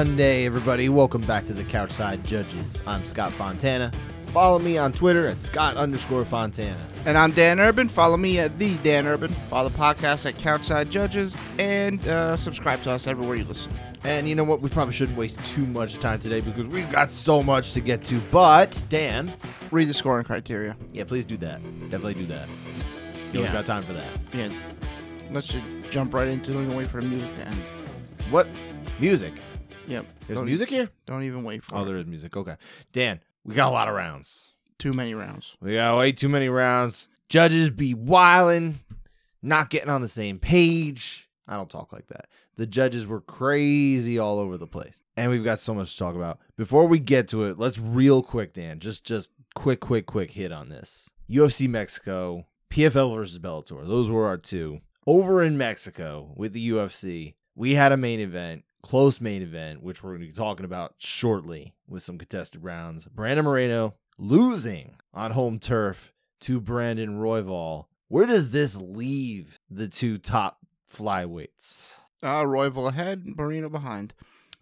Monday, everybody. Welcome back to the Couchside Judges. I'm Scott Fontana. Follow me on Twitter at Scott underscore Fontana. And I'm Dan Urban. Follow me at the Dan Urban. Follow the podcast at Couchside Judges, and uh, subscribe to us everywhere you listen. And you know what? We probably shouldn't waste too much time today because we've got so much to get to. But, Dan, Read the scoring criteria. yeah, please do that. Definitely do that. You always Yeah. got time for that. Yeah, let's just jump right into it. Even wait for the music to end. What? Music. Yep. There's don't, music here? Don't even wait for Oh, it. there is music. Okay. Dan, we got a lot of rounds. Too many rounds. We got way too many rounds. Judges be wildin', not getting on the same page. I don't talk like that. The judges were crazy all over the place. And we've got so much to talk about. Before we get to it, let's real quick, Dan, just just quick, quick, quick hit on this. UFC Mexico, PFL versus Bellator. Those were our two. Over in Mexico with the UFC, we had a main event, close main event, which we're going to be talking about shortly with some contested rounds. Brandon Moreno losing on home turf to Brandon Royval. Where does this leave the two top flyweights? Uh, Royval ahead, Moreno behind.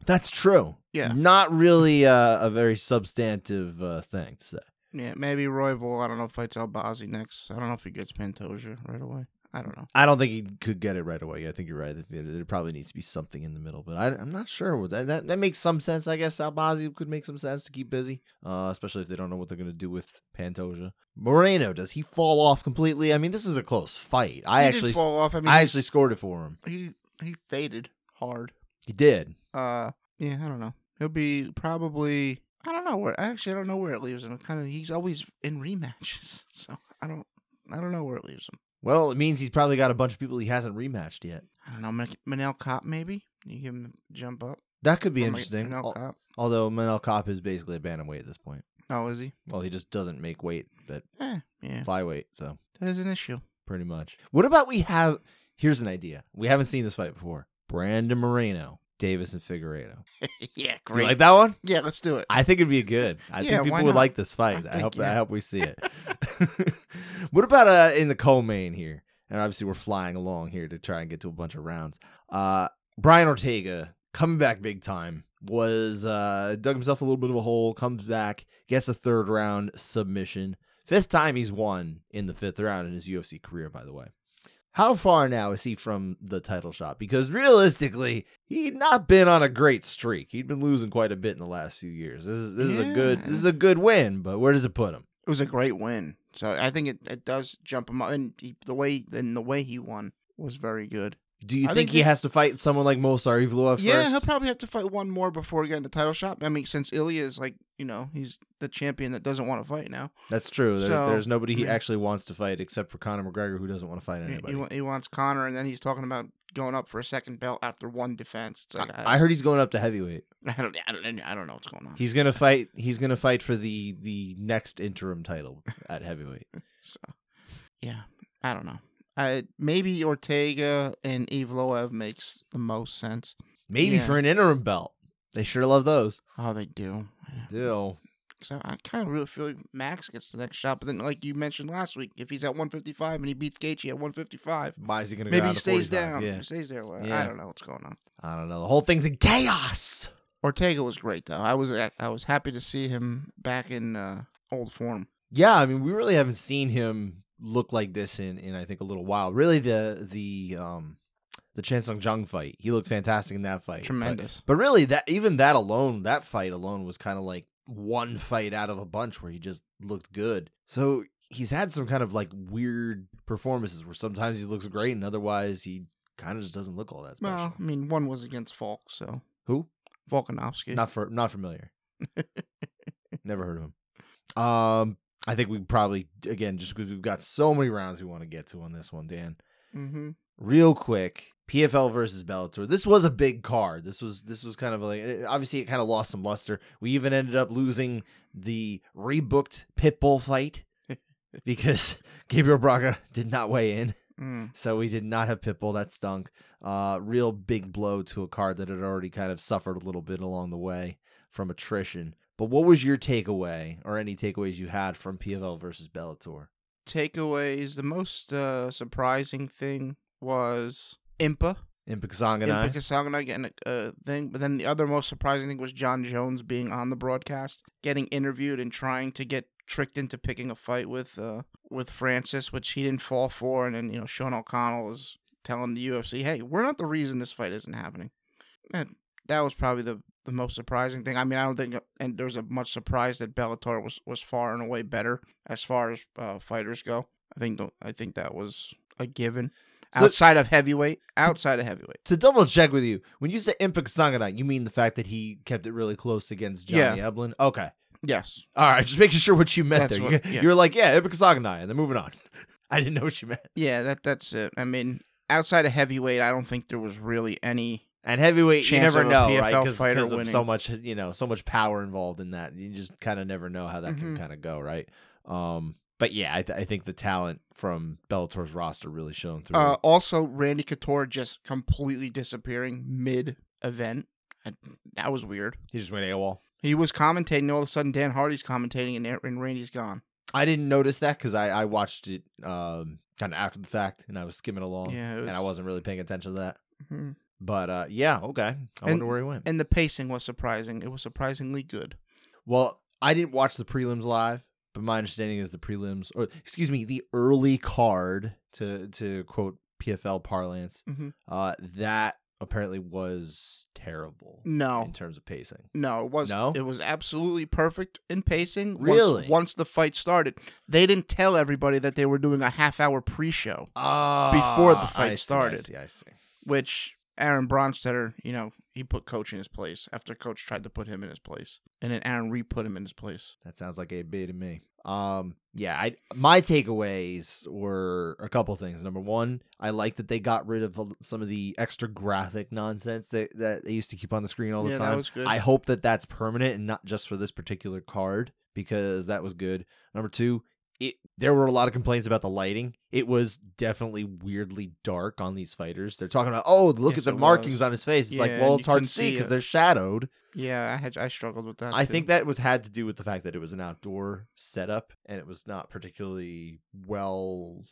That's true. Yeah. Not really uh, a very substantive uh, thing to say. Yeah, maybe Royval. I don't know. If fights Albazi next. I don't know if he gets Pantoja right away. I don't know. I don't think he could get it right away. I think you're right. There, probably needs to be something in the middle, but I, I'm not sure. That, that that makes some sense. I guess Albazi could make some sense to keep busy, uh, especially if they don't know what they're going to do with Pantoja. Moreno, does he fall off completely? I mean, this is a close fight. I He actually, fall off. I mean, I actually scored it for him. he he faded hard. He did. Uh, yeah, I don't know. He'll be probably. I don't know where. Actually, I don't know where it leaves him. Kind of. He's always in rematches, so I don't. I don't know where it leaves him. Well, it means he's probably got a bunch of people he hasn't rematched yet. I don't know. Man- Manel Kape, maybe you give him a jump up. That could be Ma- interesting. Manel Al- Cop. Although Manel Kape is basically a bantamweight at this point. Oh, is he? Well, he just doesn't make weight at Eh, yeah. flyweight, so That is an issue. pretty much. What about we have? Here's an idea. We haven't seen this fight before. Brandon Moreno, Deiveson Figueiredo. yeah, you like that one? Yeah, let's do it. I think it'd be good. I Yeah, think people would like this fight. I, I hope think, I hope we see it. what about uh in the co-main here? And obviously we're flying along here to try and get to a bunch of rounds. Uh Brian Ortega coming back big time was uh dug himself a little bit of a hole, comes back, gets a third round submission. Fifth time he's won in the fifth round in his UFC career, by the way. How far now is he from the title shot? Because realistically, he'd not been on a great streak. He'd been losing quite a bit in the last few years. This is this is a good this is a good win, but where does it put him? It was a great win. So I think it, it does jump him up, and he, the way and the way he won was very good. Do you think, think he has to fight someone like Movsar Evloev Yeah, first? he'll probably have to fight one more before getting the title shot. I mean, since Ilya is like, you know, he's the champion that doesn't want to fight now. That's true. There- There's nobody he mean- actually wants to fight except for Conor McGregor, who doesn't want to fight anybody. He, he wants Conor, and then he's talking about going up for a second belt after one defense. It's like I, I heard he's going up to heavyweight. I don't, I don't, I don't know what's going on. He's gonna fight. He's gonna fight for the the next interim title at heavyweight. So, yeah, I don't know. I maybe Ortega and Evloev makes the most sense. Maybe Yeah. for an interim belt. They sure love those. Oh, they do. Do. So I kind of really feel like Max gets the next shot, but then, like you mentioned last week, if he's at 155 and he beats Gaethje at 155, Why is he gonna? maybe down he stays 45? down. Yeah. He stays there. Well, Yeah. I don't know what's going on. I don't know. The whole thing's in chaos. Ortega was great though. I was I was happy to see him back in uh, old form. Yeah, I mean, we really haven't seen him look like this in in I think a little while. Really, the the um the Chan Sung Jung fight, he looked fantastic in that fight. But- Tremendous. But, really, that even that alone, that fight alone was kind of like one fight out of a bunch where he just looked good. So he's had some kind of like weird performances where sometimes he looks great and otherwise he kind of just doesn't look all that special. Well, I mean, one was against Volk, so Who? Volkanovski. Not for not familiar. Never heard of him. Um, I think we probably again just because we've got so many rounds we want to get to on this one, Dan. mm-hmm. Real quick, PFL versus Bellator. This was a big card. This was this was kind of like eh, obviously it kind of lost some luster. We even ended up losing the rebooked Pitbull fight because Gabriel Braga did not weigh in. Mm. So we did not have Pitbull. That stunk. Uh, real big blow to a card that had already kind of suffered a little bit along the way from attrition. But what was your takeaway, or any takeaways you had from PFL versus Bellator? Takeaways. The most uh, surprising thing was Impa. In Pikasanganai. Impa getting a uh, thing. But then the other most surprising thing was Jon Jones being on the broadcast, getting interviewed and trying to get tricked into picking a fight with uh, with Francis, which he didn't fall for. And then you know Sean O'Connell was telling the UFC, "Hey, we're not the reason this fight isn't happening." And that was probably the the most surprising thing. I mean, I don't think, and there was a much surprise that Bellator was was far and away better as far as uh, fighters go. I think I think that was a given. So- outside of heavyweight, outside of heavyweight. to double check with you, when you say Impa Kasanganay, you mean the fact that he kept it really close against Johnny Eblin? Okay. Yes. All right, just making sure what you meant That's there. what- you, yeah. you were like, yeah, Impa Kasanganay, and then moving on. I didn't know what you meant. Yeah, that that's it. I mean, outside of heavyweight, I don't think there was really any. And heavyweight, you never know, PFL right? Because of so much, you know, so much power involved in that. You just kind of never know how that can Mhm. kind of go, right? Um, but yeah, I, th- I think the talent from Bellator's roster really shone through. Uh, also, Randy Couture just completely disappearing mid event. That was weird. he just went AWOL. He was commentating. and All of a sudden, Dan Hardy's commentating, and, and Randy's gone. I didn't notice that because I, I watched it um, kind of after the fact, and I was skimming along, Yeah, was, and I wasn't really paying attention to that. Mhm. But uh, yeah, okay. I And- wonder where he went. And the pacing was surprising. It was surprisingly good. Well, I didn't watch the prelims live, but my understanding is the prelims, or excuse me, the early card to to quote PFL parlance, Mhm. uh, that apparently was terrible No, in terms of pacing. no, it was No? It was absolutely perfect in pacing. once- Really? once the fight started, they didn't tell everybody that they were doing a half hour pre-show. Ah, Before the fight I see, started. I see. I see. which Aaron Bronsteter, you know, he put coach in his place after coach tried to put him in his place, and then Aaron re put him in his place. That sounds like a B to me. Um, yeah, I my takeaways were a couple things. Number one, I like that they got rid of some of the extra graphic nonsense that that they used to keep on the screen all the yeah, that time. was good. I hope that that's permanent and not just for this particular card because that was good. Number two, it there were a lot of complaints about the lighting. It was definitely weirdly dark on these fighters. They're talking about, oh, look Yes, at the markings was. on his face. It's like, well, it's hard to see because they're shadowed. yeah, I had I struggled with that. I too. think that was had to do with the fact that it was an outdoor setup and it was not particularly well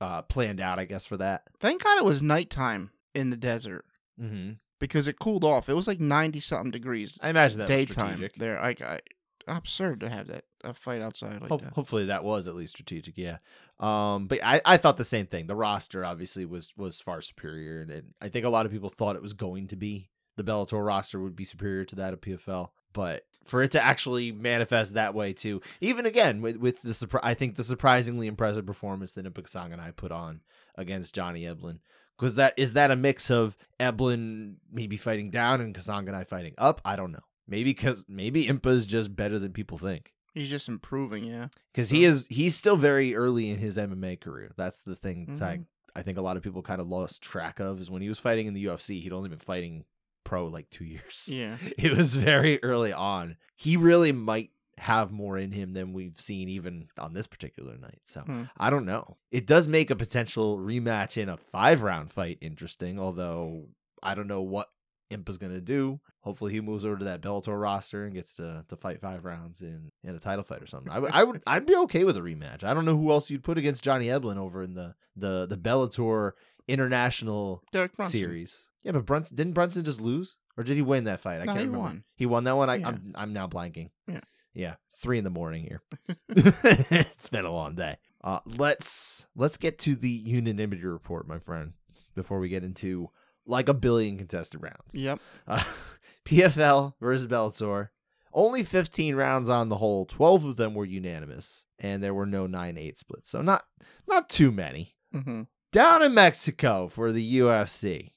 uh, planned out, I guess, for that. thank God it was nighttime in the desert Mm-hmm. because it cooled off. It was like ninety something degrees I imagine that daytime there. I, I absurd to have that a fight outside like Ho- that. hopefully that was at least strategic, yeah. Um, but I, I thought the same thing. The roster obviously was was far superior, and, I think a lot of people thought it was going to be the Bellator roster would be superior to that of PFL. But for it to actually manifest that way too, even again with with the surpri- I think the surprisingly impressive performance that Impa Kasanganay put on against Johnny Eblin. Because that is that a mix of Eblin maybe fighting down and Kasanganay fighting up? I don't know. Maybe because maybe Impa's just better than people think He's just improving. Yeah, because he is he's still very early in his MMA career. That's the thing that I. I think a lot of people kind of lost track of is when he was fighting in the UFC, he'd only been fighting pro like two years. yeah. It was very early on. He really might have more in him than we've seen even on this particular night. So Hmm. I don't know. It does make a potential rematch in a five round fight interesting, although I don't know what Impa's gonna do. Hopefully he moves over to that Bellator roster and gets to, to fight five rounds in, in a title fight or something. I would I would I'd be okay with a rematch. I don't know who else you'd put against Johnny Eblin over in the the the Bellator International series. Yeah, but Brunson didn't Brunson just lose, or did he win that fight? I No, can't he remember. won. He won that one. I, Yeah. I'm I'm now blanking. Yeah. yeah. It's three in the morning here. it's been a long day. Uh, let's let's get to the unanimity report, my friend, before we get into like a billion contested rounds. Yep. Uh, PFL versus Bellator. Only 15 rounds on the whole. 12 of them were unanimous, and there were no 9-8 splits. So not not too many. hmm Down in Mexico for the UFC,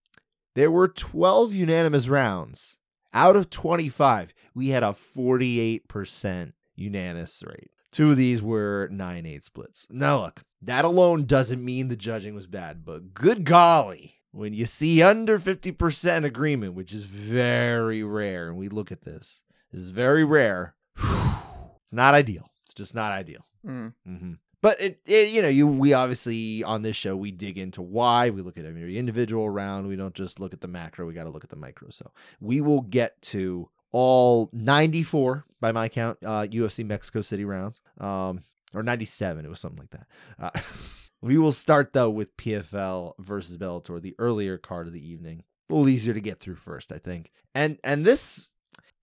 there were 12 unanimous rounds. Out of 25, we had a 48% unanimous rate. Two of these were 9 8 splits. Now, look, that alone doesn't mean the judging was bad, but good golly, when you see under 50% agreement, which is very rare, and we look at this, this is very rare, it's not ideal. It's just not ideal. Mm. hmm But it, it, you know, you we obviously on this show we dig into why we look at every individual round. We don't just look at the macro. We got to look at the micro. So we will get to all 94 by my count uh, UFC Mexico City rounds, um, or 97. It was something like that. Uh, We will start though with PFL versus Bellator, the earlier card of the evening. A little easier to get through first, I think. And and this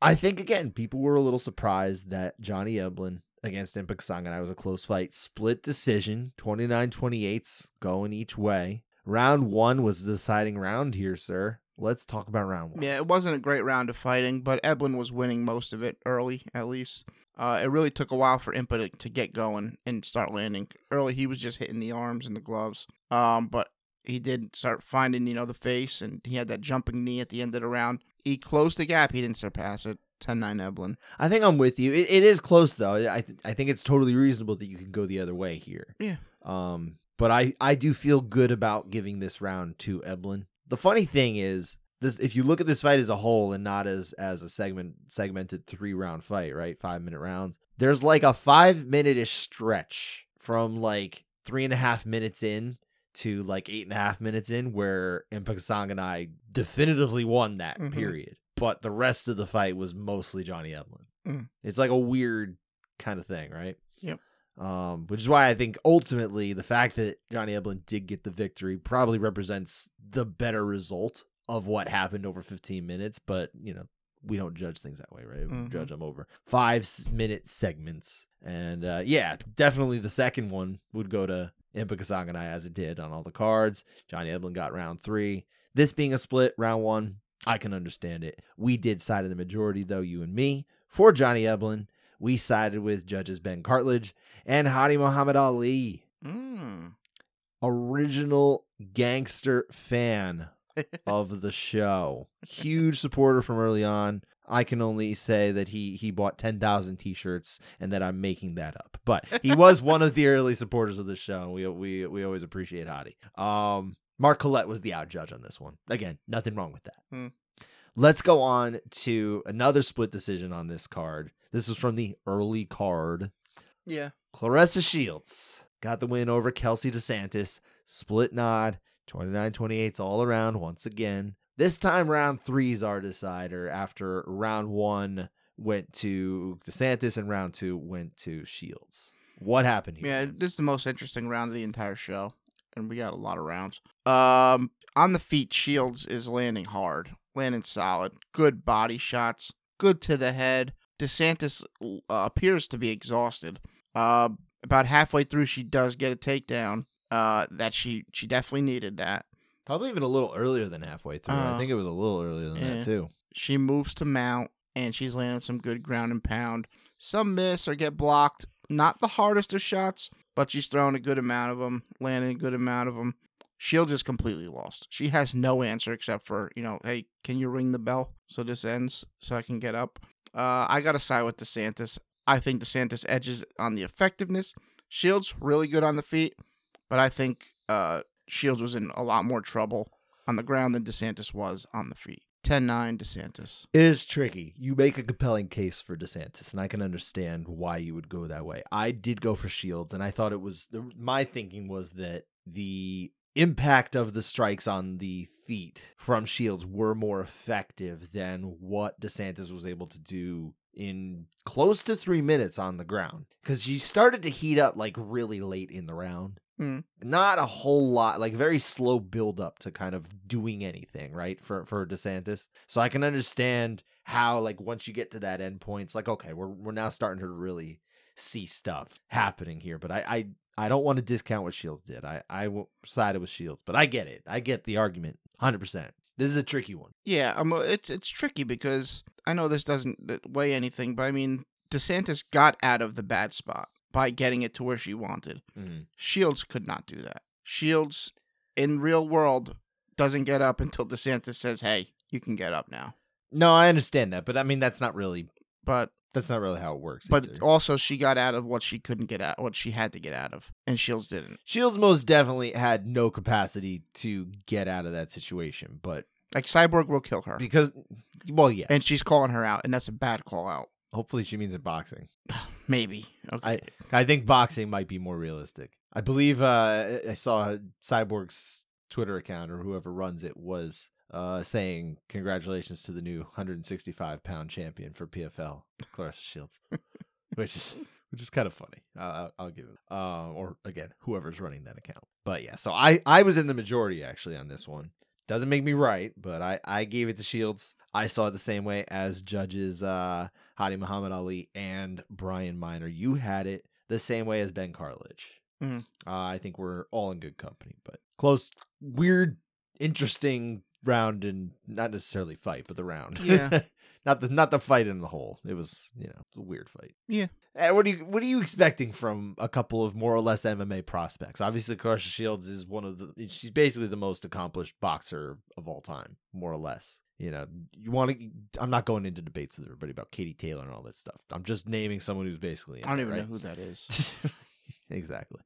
I think again, people were a little surprised that Johnny Eblin against Impa I was a close fight. Split decision, 29-28s going each way. Round one was the deciding round here, sir. Let's talk about round one. Yeah, it wasn't a great round of fighting, but Eblin was winning most of it early, at least. Uh, it really took a while for Impa to, to get going and start landing. Early, he was just hitting the arms and the gloves. Um, but he did start finding, you know, the face, and he had that jumping knee at the end of the round. He closed the gap. He didn't surpass it. 10-9 Eblin. I think I'm with you. It, it is close though. I th- I think it's totally reasonable that you can go the other way here. Yeah. Um, but I I do feel good about giving this round to Eblin. The funny thing is this if you look at this fight as a whole and not as as a segment segmented three round fight, right? Five minute rounds. There's like a five minute ish stretch from like three and a half minutes in to like eight and a half minutes in where Impa Kasanganay definitively won that Mhm. period. But the rest of the fight was mostly Johnny Eblin. Mm. It's like a weird kind of thing, right? Yep. Um, which is why I think ultimately the fact that Johnny Eblin did get the victory probably represents the better result of what happened over 15 minutes. But you know, we don't judge things that way, right? We Mhm. judge them over five minute segments. And uh, yeah, definitely the second one would go to Impa Kasanganay as it did on all the cards. Johnny Eblin got round three. This being a split, round one, I can understand it. We did side of the majority, though, you and me. For Johnny Eblin, we sided with judges Ben Cartledge and Hadi Muhammad Ali, Mm. original gangster fan of the show. Huge supporter from early on. I can only say that he he bought 10,000 t-shirts and that I'm making that up. But he was one of the early supporters of the show. We we we always appreciate Hadi. Um Mark Collette was the out judge on this one. Again, nothing wrong with that. Hmm. Let's go on to another split decision on this card. This was from the early card. Yeah. Claressa Shields got the win over Kelsey DeSantis. Split nod, 29 28s all around once again. This time, round three's our decider after round one went to DeSantis and round two went to Shields. What happened here? Yeah, this is the most interesting round of the entire show, and we got a lot of rounds. Um, on the feet, Shields is landing hard, landing solid, good body shots, good to the head. DeSantis uh, appears to be exhausted. Uh, about halfway through, she does get a takedown. Uh, that she she definitely needed that. Probably even a little earlier than halfway through. I Uh, think it was a little earlier than yeah. that, too. She moves to mount, and she's landing some good ground and pound. Some miss or get blocked. Not the hardest of shots, but she's throwing a good amount of them, landing a good amount of them. Shields is completely lost. She has no answer except for, you know, hey, can you ring the bell so this ends so I can get up? Uh, I got to side with DeSantis. I think DeSantis edges on the effectiveness. Shields really good on the feet, but I think uh, Shields was in a lot more trouble on the ground than DeSantis was on the feet. 10-9 DeSantis. It is tricky. You make a compelling case for DeSantis, and I can understand why you would go that way. I did go for Shields, and I thought it was my thinking was that the impact of the strikes on the feet from Shields were more effective than what DeSantis was able to do in close to three minutes on the ground because she started to heat up like really late in the round. Mm. Not a whole lot, like very slow build up to kind of doing anything, right? For for DeSantis. So I can understand how like once you get to that end point, it's like, okay, we're we're now starting to really see stuff happening here. But I I, I don't want to discount what Shields did. I I sided with Shields, but I get it. I get the argument, hundred percent. This is a tricky one. Yeah, um, it's it's tricky because I know this doesn't uh, weigh anything, but I mean DeSantis got out of the bad spot by getting it to where she wanted. Mhm. Shields could not do that. Shields in real world doesn't get up until DeSantis says, "Hey, you can get up now." No, I understand that, but I mean that's not really But that's not really how it works. but either. also she got out of what she couldn't get out, what she had to get out of, and Shields didn't. Shields most definitely had no capacity to get out of that situation, but Like Cyborg will kill her, because well, yes, and she's calling her out, and that's a bad call out. Hopefully she means in boxing. Maybe. Okay. I think boxing might be more realistic. I believe uh, I saw Cyborg's Twitter account or whoever runs it was uh, saying congratulations to the new 165 pound champion for PFL, Claressa Shields, which is which is kind of funny. Uh, I'll, I'll give it. Uh, or again, whoever's running that account. But yeah, so I I was in the majority actually on this one. Doesn't make me right, but I I gave it to Shields. I saw it the same way as judges uh, Hadi Muhammad Ali and Brian Miner. You had it the same way as Ben Cartledge. Mhm. Uh, I think we're all in good company, but close, weird, interesting round and not necessarily fight, but the round. Yeah. not the not the fight in the whole. It was you know it's a weird fight. Yeah. Eh, what are you what are you expecting from a couple of more or less MMA prospects? Obviously, Claressa Shields is one of the. She's basically the most accomplished boxer of all time, more or less. You know, you want to. I'm not going into debates with everybody about Katie Taylor and all that stuff. I'm just naming someone who's basically. I don't even right? know who that is. exactly.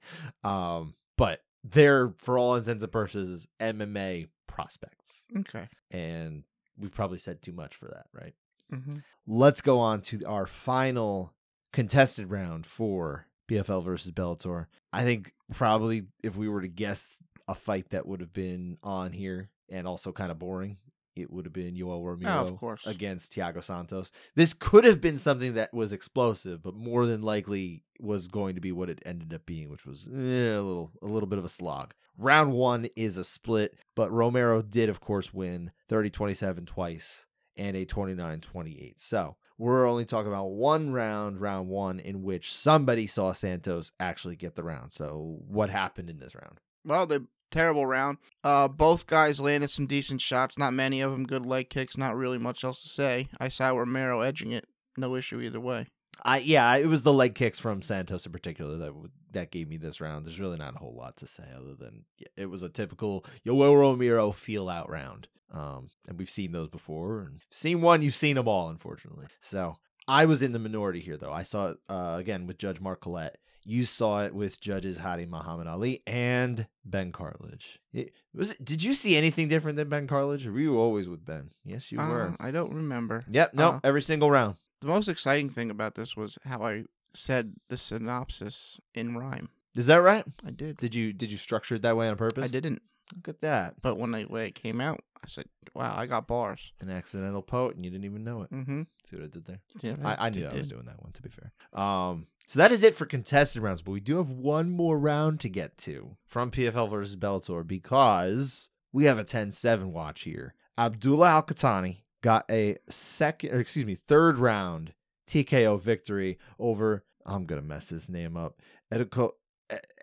Um, but they're for all intents and purposes MMA prospects, Okay. and we've probably said too much for that, right? hmm Let's go on to our final contested round for PFL versus Bellator. I think probably if we were to guess a fight that would have been on here and also kind of boring, it would have been Yoel Romero of course. against Thiago Santos. This could have been something that was explosive, but more than likely was going to be what it ended up being, which was eh, a little a little bit of a slog. Round 1 is a split, but Romero did of course win 30-27 twice and a 29-28. So, we're only talking about one round, round 1 in which somebody saw Santos actually get the round. So, what happened in this round? Well, the terrible round. Uh, both guys landed some decent shots. Not many of them good leg kicks. Not really much else to say. I saw Romero edging it. No issue either way. I yeah, it was the leg kicks from Santos in particular that that gave me this round. There's really not a whole lot to say other than it was a typical Yoel Romero feel out round. Um, and we've seen those before, and seen one, you've seen them all, unfortunately. So I was in the minority here, though. I saw uh, again with Judge Mark Collette. You saw it with judges Hadi Muhammad Ali and Ben Cartledge. It, was it, did you see anything different than Ben Cartledge, or were you always with Ben? Yes, you Uh, were. I don't remember. Yep, no, uh, every single round. The most exciting thing about this was how I said the synopsis in rhyme. Is that right? I did. Did you did you structure it that way on purpose? I didn't. Look at that. But when I way it came out, I said, "Wow, I got bars." An accidental poet, and you didn't even know it. Mm-hmm. See what I did there? Yeah, I, I knew. I was doing that one. To be fair, um, so that is it for contested rounds. But we do have one more round to get to from PFL versus Bellator because we have a 10-7 watch here. Abdullah Al-Qahtani got a second, or excuse me, third round TKO victory over. I'm gonna mess his name up. Educo,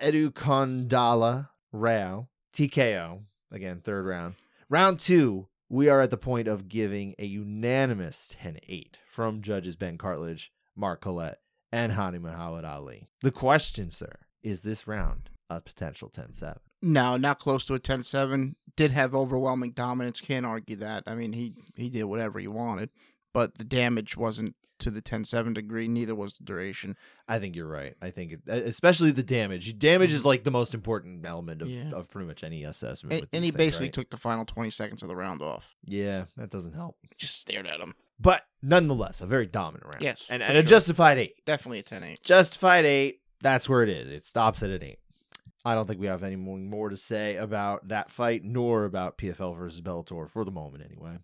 Edukondala Rao TKO again, third round. Round two, we are at the point of giving a unanimous 10 8 from judges Ben Cartledge, Mark Collette, and Hani Muhammad Ali. The question, sir, is this round a potential 10 7? No, not close to a 10-7. Did have overwhelming dominance. Can't argue that. I mean, he he did whatever he wanted, but the damage wasn't to the 10-7 degree. Neither was the duration. I think you're right. I think, it, especially the damage. Damage is mm-hmm. like the most important element of, Yeah. of pretty much any assessment. And, and he basically right? took the final 20 seconds of the round off. Yeah, that doesn't help. Just stared at him. But nonetheless, a very dominant round. Yes, And, and a justified eight. Definitely a 10-8. justified eight. That's where it is. It stops at an eight. I don't think we have any more more to say about that fight, nor about PFL versus Bellator for the moment, anyway.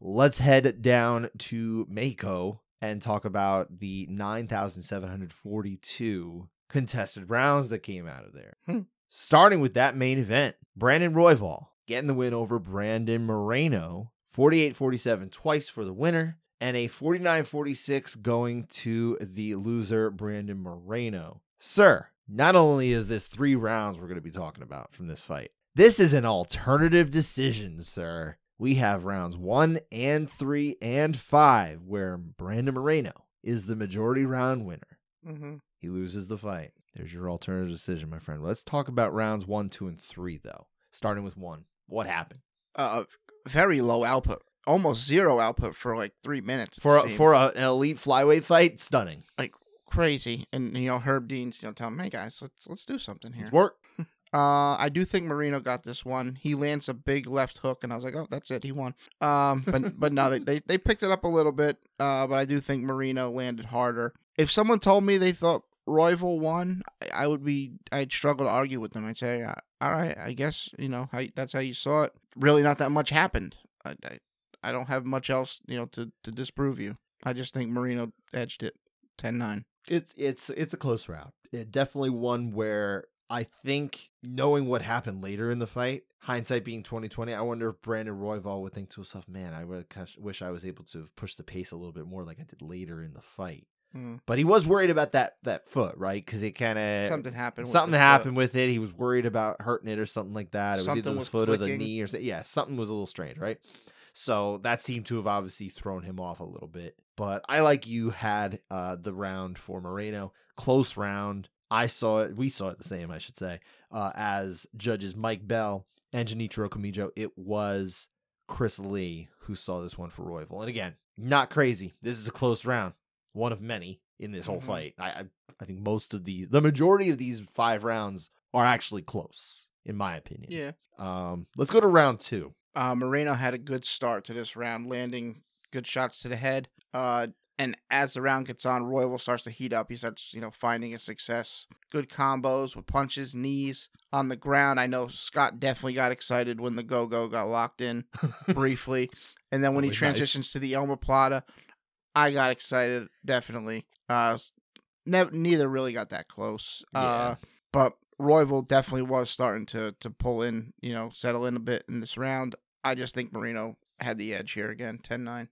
Let's head down to Mako and talk about the 9,742 contested rounds that came out of there. Hmm. Starting with that main event, Brandon Royval getting the win over Brandon Moreno, 48 47 twice for the winner, and a 49 46 going to the loser, Brandon Moreno. Sir, not only is this three rounds we're going to be talking about from this fight, this is an alternative decision, sir. We have rounds one and three and five where Brandon Moreno is the majority round winner. Mm-hmm. He loses the fight. There's your alternative decision, my friend. Let's talk about rounds one, two, and three, though. Starting with one. What happened? Uh, very low output. Almost zero output for like three minutes. For a, for a, an elite flyweight fight, stunning. Like crazy. And you know, Herb Dean's you know telling me, hey guys, let's let's do something here. It's work. Uh, I do think Marino got this one. He lands a big left hook, and I was like, oh, that's it, he won. Um, but but no, they, they they picked it up a little bit. Uh, but I do think Marino landed harder. If someone told me they thought Royval won, I, I would be I'd struggle to argue with them. I'd say, uh, all right, I guess you know how, that's how you saw it. Really, not that much happened. I, I I don't have much else you know to to disprove you. I just think Marino edged it 10-9. It's it's it's a close round. It definitely one where I think knowing what happened later in the fight, hindsight being twenty twenty, I wonder if Brandon Royval would think to himself, "Man, I would wish I was able to push the pace a little bit more, like I did later in the fight." Mm. But he was worried about that that foot, right? Because it kind of Something happened. with something foot. happened with it. He was worried about hurting it or something like that. It was either the was foot or the knee or so- yeah, something was a little strange, right? So that seemed to have obviously thrown him off a little bit. But I like you had uh, the round for Moreno, close round. I saw it. We saw it the same, I should say, uh, as judges Mike Bell and Genichiro Kamijo. It was Chris Lee who saw this one for Royval. And again, not crazy. This is a close round, one of many in this whole Mhm. fight. I, I I think most of the the majority of these five rounds are actually close, in my opinion. Yeah. Um, let's go to round two. Uh, Moreno had a good start to this round, landing good shots to the head. Uh, and as the round gets on, Royval starts to heat up. He starts, you know, finding his success. Good combos with punches, knees on the ground. I know Scott definitely got excited when the go go got locked in briefly, and then when he always nice. transitions to the omoplata, I got excited definitely. Uh, nev- neither really got that close. Yeah. Uh, but Royval definitely was starting to to pull in, you know, settle in a bit in this round. I just think Marino had the edge here again, 10-9.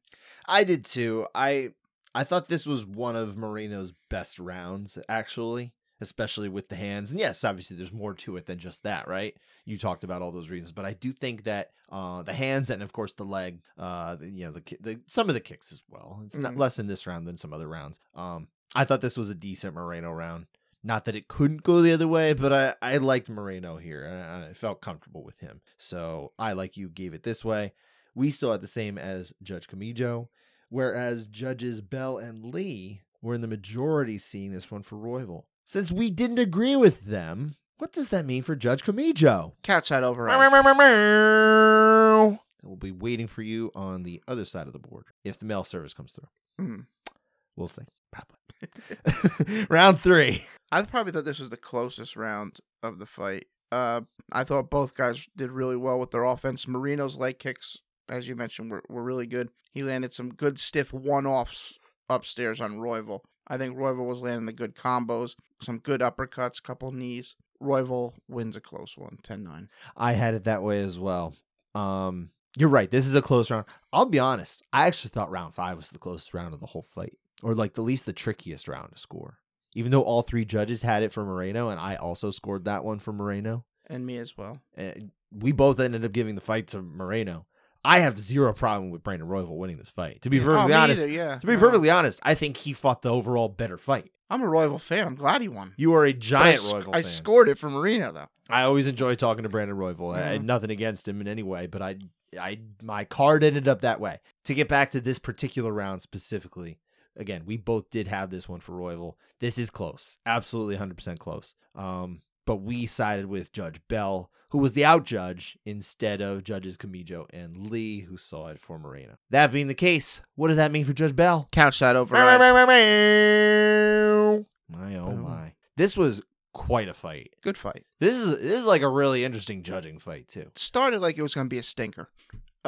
I did too. I I thought this was one of Moreno's best rounds, actually, especially with the hands. And yes, obviously, there's more to it than just that, right? You talked about all those reasons, but I do think that uh, the hands and of course the leg, uh, the, you know, the, the some of the kicks as well. It's not Mhm. less in this round than some other rounds. Um, I thought this was a decent Moreno round. Not that it couldn't go the other way, but I, I liked Moreno here and I felt comfortable with him. So I, like you, gave it this way. We still had the same as Judge Kamijo, whereas Judges Bell and Lee were in the majority seeing this one for Royval. Since we didn't agree with them, what does that mean for Judge Kamijo? Couch side override. We'll be waiting for you on the other side of the board if the mail service comes through. Mhm. We'll see. Probably. Round three. I probably thought this was the closest round of the fight. Uh, I thought both guys did really well with their offense. Marino's leg kicks, as you mentioned, were, were really good. He landed some good stiff one offs upstairs on Royval. I think Royval was landing the good combos, some good uppercuts, couple knees. Royval wins a close one, 10 9. I had it that way as well. Um, you're right. This is a close round. I'll be honest. I actually thought round five was the closest round of the whole fight, or like the least the trickiest round to score. Even though all three judges had it for Moreno, and I also scored that one for Moreno, And me as well. and we both ended up giving the fight to Moreno. I have zero problem with Brandon Royval winning this fight. To be Oh, perfectly me honest, either, yeah. to be No. perfectly honest, I think he fought the overall better fight. I'm a Royval fan. I'm glad he won. You are a But I, giant sc- Royval I fan. scored it for Marino, though. I always enjoy talking to Brandon Royval. I had nothing against him in any way, but I, I, my card ended up that way. To get back to this particular round specifically, again, we both did have this one for Royval. This is close, absolutely 100% close. Um, but we sided with Judge Bell, who was the out judge, instead of judges Kamijo and Lee, who saw it for Moreno. That being the case, what does that mean for Judge Bell? Couch side override. My oh my! This was quite a fight. Good fight. This is this is like a really interesting judging fight too. started like it was going to be a stinker,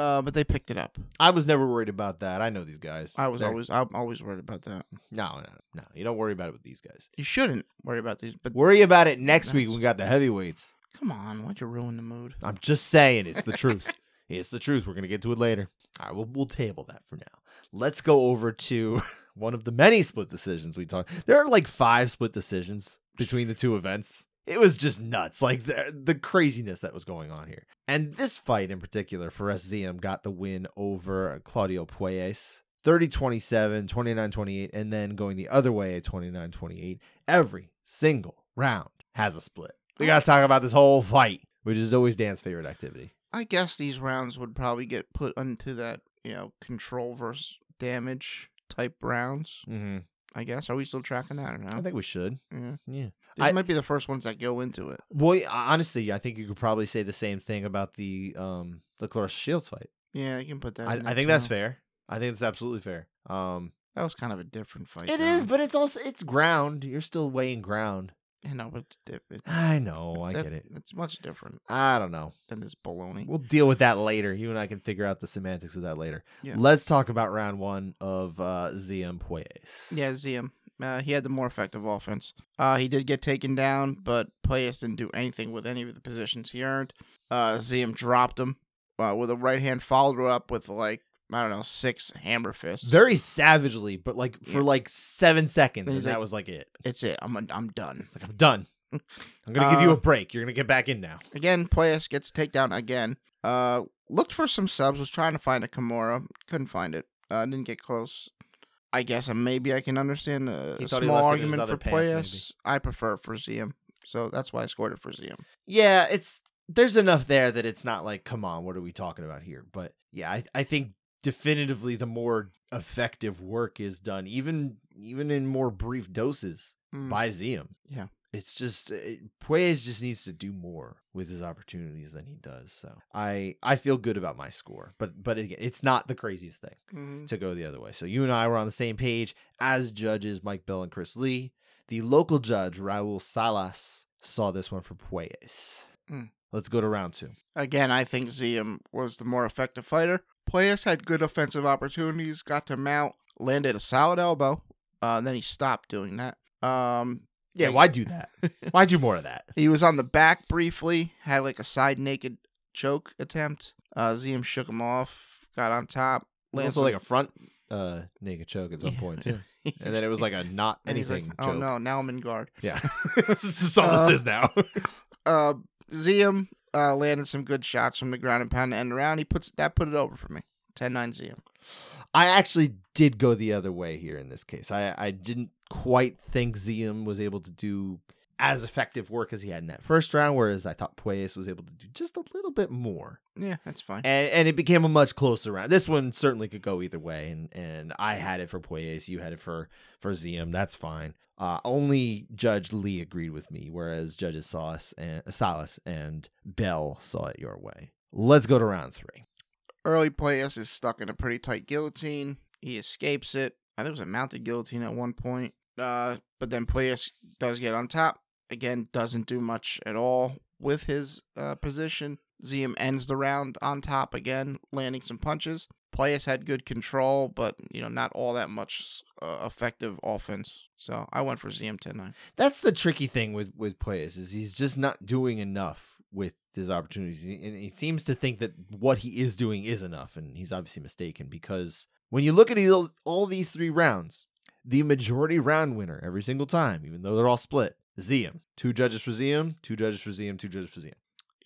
uh, but they picked it up. I was never worried about that. I know these guys. I was They're- always I'm always worried about that. no, no, no. You don't worry about it with these guys. You shouldn't worry about these, but Worry about it next week. When We got the heavyweights. come on, why'd you ruin the mood? I'm just saying, it's the truth. it's the truth. We're gonna get to it later. All right, we'll we'll table that for now. Let's go over to one of the many split decisions we talked. There are like five split decisions between the two events. It was just nuts, like the the craziness that was going on here. And this fight in particular Fares Ziam got the win over Claudio Puelles. 30-27, 29-28, and then going the other way at 29-28. Every single round has a split. We gotta talk about this whole fight, which is always Dan's favorite activity. I guess these rounds would probably get put into that you know control versus damage type rounds. Mm-hmm. I guess are we still tracking that or no? I think we should. yeah. Yeah. These I- might be the first ones that go into it. Well, honestly, I think you could probably say the same thing about the um the Claressa Shields fight. Yeah, you can put that. I, in I think that's fair. I think that's absolutely fair. Um, That was kind of a different fight. it though. is, but it's also it's ground. You're still weighing ground. you know, but it's, it's, I know. I get it. It's much different I don't know. than this baloney. We'll deal with that later. You and I can figure out the semantics of that later. Yeah. Let's talk about round one of uh, Ziam Puelles. Yeah, Ziam Uh, he had the more effective offense. Uh, he did get taken down, but Puelles didn't do anything with any of the positions he earned. Uh, Ziam dropped him uh, with a right hand, followed up with like I don't know six hammer fists. Very savagely, but like for Yeah. like seven seconds, Then and he's that like- was like it. It's it. I'm I'm done. It's like I'm done. I'm gonna give you Uh, a break. You're gonna get back in now. Again, Puelles gets takedown again. Uh, looked for some subs. Was trying to find a Kimura. Couldn't find it. Uh, didn't get close. I guess maybe I can understand a, He a thought he small left it in his argument for pants, I prefer for Ziam, so that's why I scored it for Ziam. Yeah, it's there's enough there that it's not like, come on, what are we talking about here? But yeah, I, I think definitively the more effective work is done, even even in more brief doses Mm. by Ziam. Yeah. It's just it, Puez just needs to do more with his opportunities than he does. So I I feel good about my score, but but again, it's not the craziest thing Mhm. to go the other way. So you and I were on the same page as judges Mike Bell and Chris Lee. The local judge Raul Salas saw this one for Puelles. Mm. Let's go to round two. Again, I think Ziam was the more effective fighter. Puelles had good offensive opportunities, got to mount, landed a solid elbow. Uh, then he stopped doing that. Um, Yeah, why do that? why do more of that? he was on the back briefly, had like a side naked choke attempt. Uh, Ziam shook him off, got on top. Also like a front uh naked choke at some Yeah. point too, and then it was like a not anything like, "Oh choke. no, now I'm in guard." Yeah, this is all Uh, this is now. Uh, Ziam uh, landed some good shots from the ground and pound to end around. He puts that put it over for me. 10-9 Ziam. I actually did go the other way here in this case. I I didn't quite think Ziam was able to do as effective work as he had in that first round, whereas I thought Puelles was able to do just a little bit more. Yeah, that's fine. And and it became a much closer round. This one certainly could go either way, and and I had it for Puelles, you had it for for Ziam. That's fine. Uh, only Judge Lee agreed with me, whereas Judges Salas and Salas and Bell saw it your way. Let's go to round three. Early Puelles is stuck in a pretty tight guillotine. He escapes it. I think it was a mounted guillotine at one point. Uh, but then Puelles does get on top. Again, doesn't do much at all with his uh, position. Ziam ends the round on top again, landing some punches. Puelles had good control, but you know not all that much uh, effective offense. So I went for Ziam 10-9. That's the tricky thing with with Pueyes is he's just not doing enough with his opportunities, and he seems to think that what he is doing is enough, and he's obviously mistaken because when you look at all, these three rounds, the majority round winner every single time, even though they're all split, Ziam. Two judges for Ziam, two judges for Ziam, two judges for Ziam.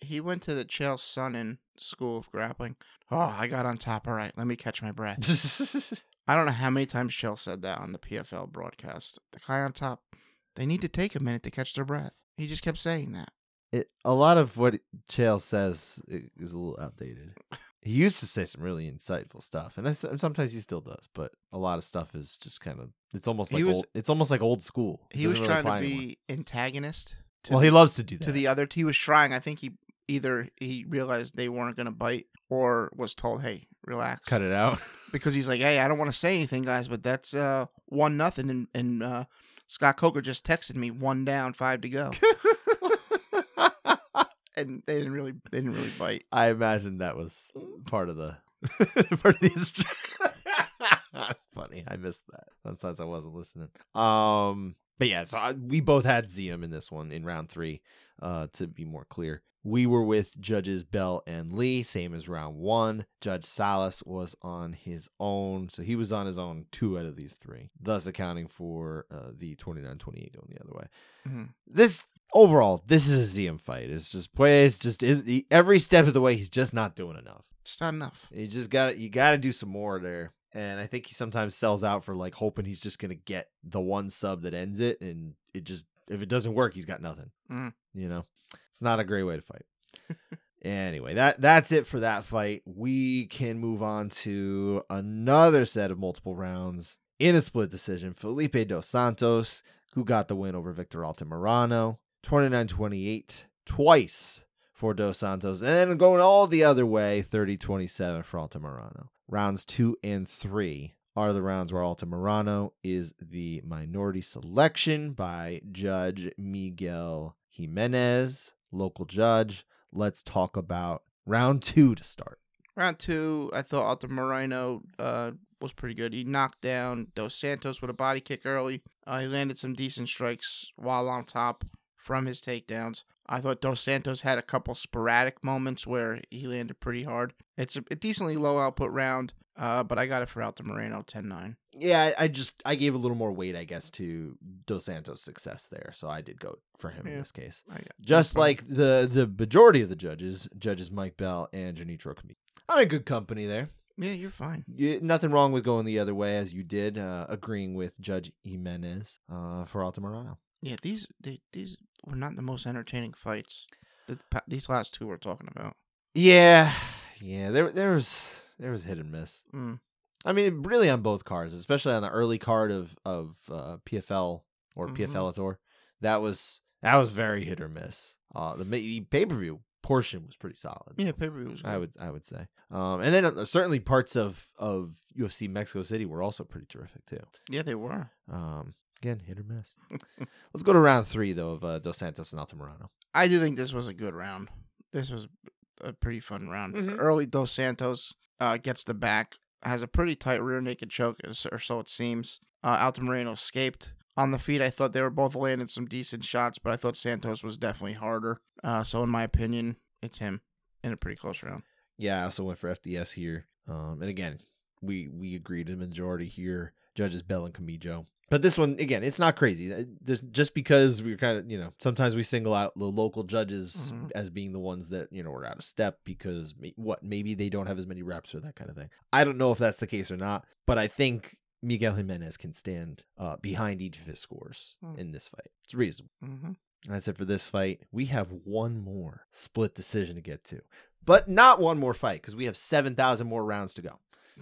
He went to the Chael Sonnen School of Grappling. Oh, I got on top. All right, let me catch my breath. I don't know how many times Chael said that on the PFL broadcast. The guy on top, they need to take a minute to catch their breath. He just kept saying that. It, a lot of what Chael says is a little outdated. He used to say some really insightful stuff, and I sometimes he still does. But a lot of stuff is just kind of it's almost like was- old, it's almost like old school. He was really trying to be anymore. antagonist to, well, the, he loves to do that. to the other. He was trying. I think he either he realized they weren't going to bite or was told, "Hey, relax." cut it out. because he's like, "Hey, I don't want to say anything, guys, but that's uh one nothing." And and uh, Scott Coker just texted me one down, five to go, and they didn't really they didn't really bite. I imagine that was part of the part of the. instru- That's funny. I missed that. Sometimes I wasn't listening. Um, but yeah, so I, we both had Ziam in this one in round three. Uh, to be more clear, we were with judges Bell and Lee, same as round one. Judge Salas was on his own, so he was on his own two out of these three, thus accounting for uh, the 29-28 going the other way. Mhm. This overall, this is a Ziam fight. It's just plays just is he, every step of the way. He's just not doing enough. It's not enough. You just got you got to do some more there. And I think he sometimes sells out for like hoping he's just gonna get the one sub that ends it, and it just if it doesn't work, he's got nothing. Mm. You know, it's not a great way to fight. anyway, that that's it for that fight. We can move on to another set of multiple rounds in a split decision. Felipe dos Santos, who got the win over Victor Altamirano, 29-28, twice for Dos Santos, and then going all the other way, 30-27 for Altamirano. Rounds two and three are the rounds where Altamirano is the minority selection by Judge Miguel Jimenez, local judge. Let's talk about round two to start. Round two, I thought Altamirano uh, was pretty good. He knocked down Dos Santos with a body kick early. Uh, he landed some decent strikes while on top from his takedowns. I thought Dos Santos had a couple sporadic moments where he landed pretty hard. It's a, a decently low output round, uh, but I got it for Altamirano 10 9. Yeah, I, just I gave a little more weight, I guess, to Dos Santos' success there, so I did go for him in this case. Just like the the majority of the judges, judges Mike Bell and Junichiro Kamijo. I'm in good company there. Yeah, you're fine. You, nothing wrong with going the other way, as you did, uh, agreeing with Judge Jimenez uh, for Altamirano. Yeah, these they, these were not the most entertaining fights. The, these last two we're talking about. Yeah, yeah. There, there was there was hit and miss. Mm. I mean, really on both cards, especially on the early card of of uh, PFL or Mhm. PFL Tour. That was that was very hit or miss. Uh, the pay per view portion was pretty solid. Yeah, pay per view was good. I would I would say. Um, and then uh, certainly parts of of UFC Mexico City were also pretty terrific too. Yeah, they were. Um, again, hit or miss. Let's go to round three though of uh, Dos Santos and Altamirano. I do think this was a good round. This was a pretty fun round. Mhm. Early Dos Santos uh, gets the back, has a pretty tight rear naked choke, or so it seems. Uh, Altamirano escaped. On the feet, I thought they were both landing some decent shots, but I thought Santos was definitely harder. Uh, so, in my opinion, it's him in a pretty close round. Yeah, I also went for FDS here. Um, and again, we we agreed the majority here. Judges Bell and Kamijo. But this one, again, it's not crazy. Uh, just because we're kind of, you know, sometimes we single out the local judges Mhm. as being the ones that, you know, are out of step because what, maybe they don't have as many reps or that kind of thing. I don't know if that's the case or not, but I think Miguel Jimenez can stand uh, behind each of his scores Hmm. in this fight. It's reasonable. Mm-hmm. That's it for this fight. We have one more split decision to get to, but not one more fight because we have seven thousand more rounds to go.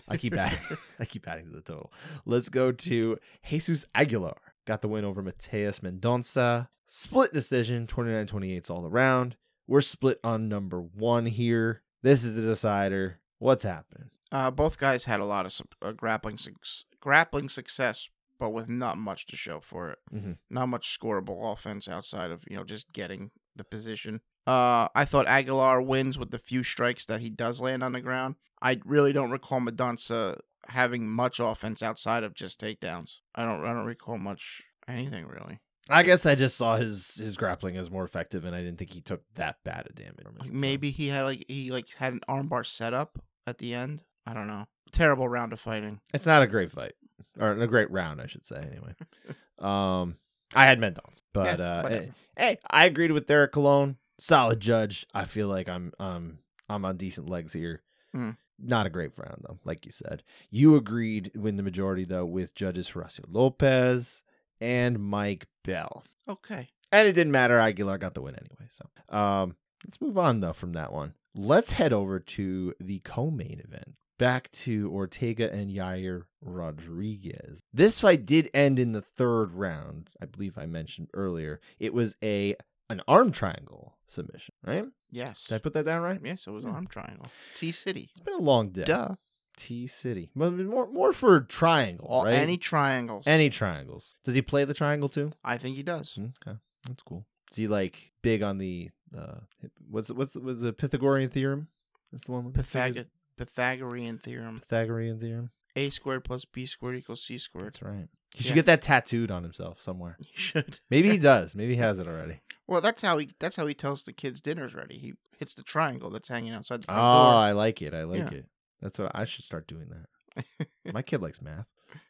I keep adding. I keep adding to the total. Let's go to Jesus Aguilar. Got the win over Mateus Mendonça. Split decision, 29-28 all around. We're split on number one here. This is the decider. What's happening? Uh, both guys had a lot of uh, grappling suc- grappling success, but with not much to show for it. Mhm. Not much scoreable offense outside of you know just getting the position. Uh, I thought Aguilar wins with the few strikes that he does land on the ground. I really don't recall Mendonça having much offense outside of just takedowns. I don't. I don't recall much anything really. I guess I just saw his his grappling as more effective, and I didn't think he took that bad a damage. Like maybe he had like he like had an armbar set up at the end. I don't know. Terrible round of fighting. It's not a great fight, or a great round, I should say. Anyway, um, I had Mendonça, but Yeah, uh, hey, hey, I agreed with Eric Colon. Solid judge. I feel like I'm um I'm on decent legs here. Mm. Not a great round though, like you said. You agreed win the majority though with judges Horacio Lopez and Mike Bell, Okay. and it didn't matter. Aguilar got the win anyway. So um, let's move on though from that one. Let's head over to the co-main event back to Ortega and Yair Rodriguez. This fight did end in the third round. I believe I mentioned earlier. It was a an arm triangle submission, right? Yes. Did I put that down right? Yes, it was Hmm. arm triangle. T City. It's been a long day. Duh. T City. More more for triangle, All, right? Any triangles. any triangles. Does he play the triangle too? I think he does. Okay, that's cool. Is he like big on the uh what's what's what's the Pythagorean theorem? That's the one with? Pythag- Pythagorean theorem. Pythagorean theorem. A squared plus B squared equals C squared. That's right. He should Yeah. get that tattooed on himself somewhere. You should. Maybe he does. Maybe he has it already. Well, that's how he. That's how he tells the kids dinner's ready. He hits the triangle that's hanging outside the Oh, door. Oh, I like it. I like Yeah. it. That's what I should start doing that. My kid likes math.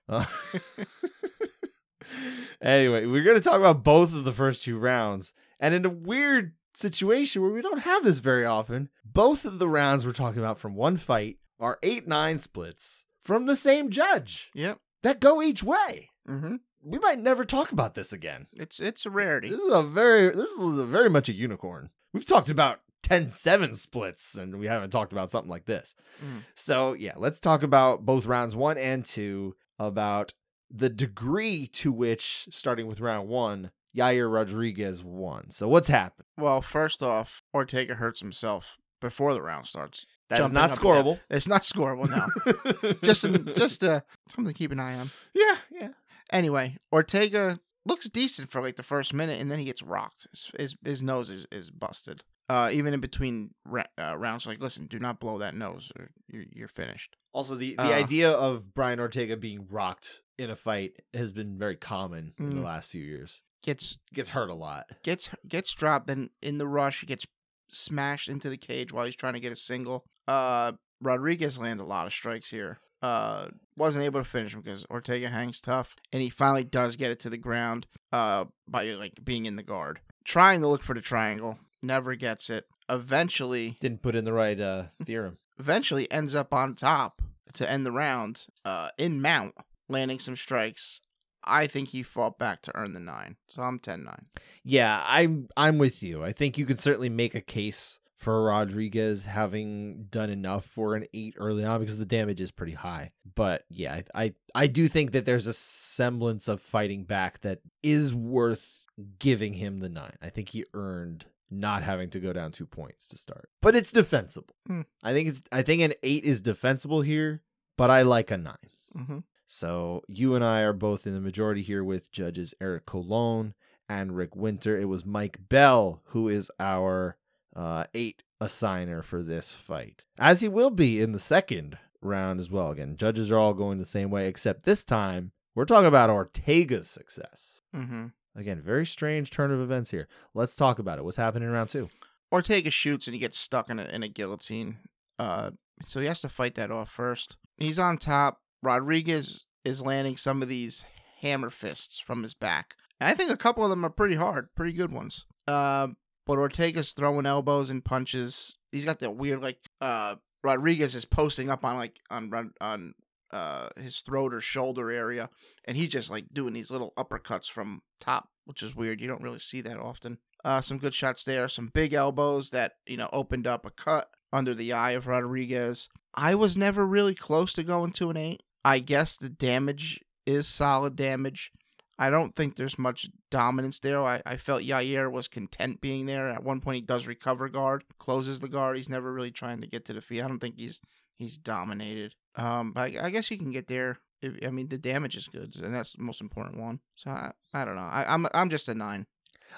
Uh, anyway, we're going to talk about both of the first two rounds. And in a weird situation where we don't have this very often, both of the rounds we're talking about from one fight are 8 9 splits from the same judge Yep. that go each way. Mm-hmm. We might never talk about this again. It's it's a rarity. This is a very this is a very much a unicorn. We've talked about 10-7 splits and we haven't talked about something like this. Mm. So, yeah, let's talk about both rounds 1 and 2 about the degree to which starting with round 1 Yair Rodriguez won. So, what's happened? Well, first off, Ortega hurts himself before the round starts. That is not scoreable. It's not scoreable now. just an, just uh, something to keep an eye on. yeah, yeah. Anyway, Ortega looks decent for like the first minute, and then he gets rocked. His his, his nose is, is busted. Uh, even in between ra- uh, rounds, like, listen, do not blow that nose, or you're, you're finished. Also, the, the Uh, idea of Brian Ortega being rocked in a fight has been very common in the Mm. last few years. Gets Gets hurt a lot. gets gets dropped, then in the rush, he gets smashed into the cage while he's trying to get a single. Uh, Rodriguez landed a lot of strikes here. Uh, wasn't able to finish him because Ortega hangs tough, and he finally does get it to the ground. Uh, by like being in the guard, trying to look for the triangle, never gets it. Eventually, Didn't put in the right uh, theorem. eventually ends up on top to end the round. Uh, in mount, landing some strikes. I think he fought back to earn the nine, so I'm 10-9. Yeah, I'm I'm with you. I think you can certainly make a case for Rodriguez having done enough for an eight early on because the damage is pretty high. But yeah, I I, I do think that there's a semblance of fighting back that is worth giving him the nine. I think he earned not having to go down two points to start. But it's defensible. Hmm. I think it's I think an eight is defensible here, but I like a nine. Mm-hmm. So you and I are both in the majority here with judges Eric Colon and Rick Winter. It was Mike Bell who is our uh, eight assigner for this fight, as he will be in the second round as well. Again, judges are all going the same way, except this time we're talking about Ortega's success. Mm-hmm. Again, very strange turn of events here. Let's talk about it. What's happening in round two? Ortega shoots and he gets stuck in a in a guillotine. Uh, so he has to fight that off first. He's on top. Rodriguez is landing some of these hammer fists from his back. And I think a couple of them are pretty hard, pretty good ones. Uh, but Ortega's throwing elbows and punches. He's got that weird like uh Rodriguez is posting up on like on on uh his throat or shoulder area and he's just like doing these little uppercuts from top, which is weird. You don't really see that often. Uh, some good shots there. Some big elbows that you know opened up a cut under the eye of Rodriguez. I was never really close to going to an eight. I guess the damage is solid damage. I don't think there's much dominance there. I, I felt Yair was content being there. At one point, he does recover guard, closes the guard. He's never really trying to get to the feet. I don't think he's he's dominated. Um, but I, I guess he can get there. If, I mean, the damage is good, and that's the most important one. So I, I don't know. I, I'm I'm just a nine.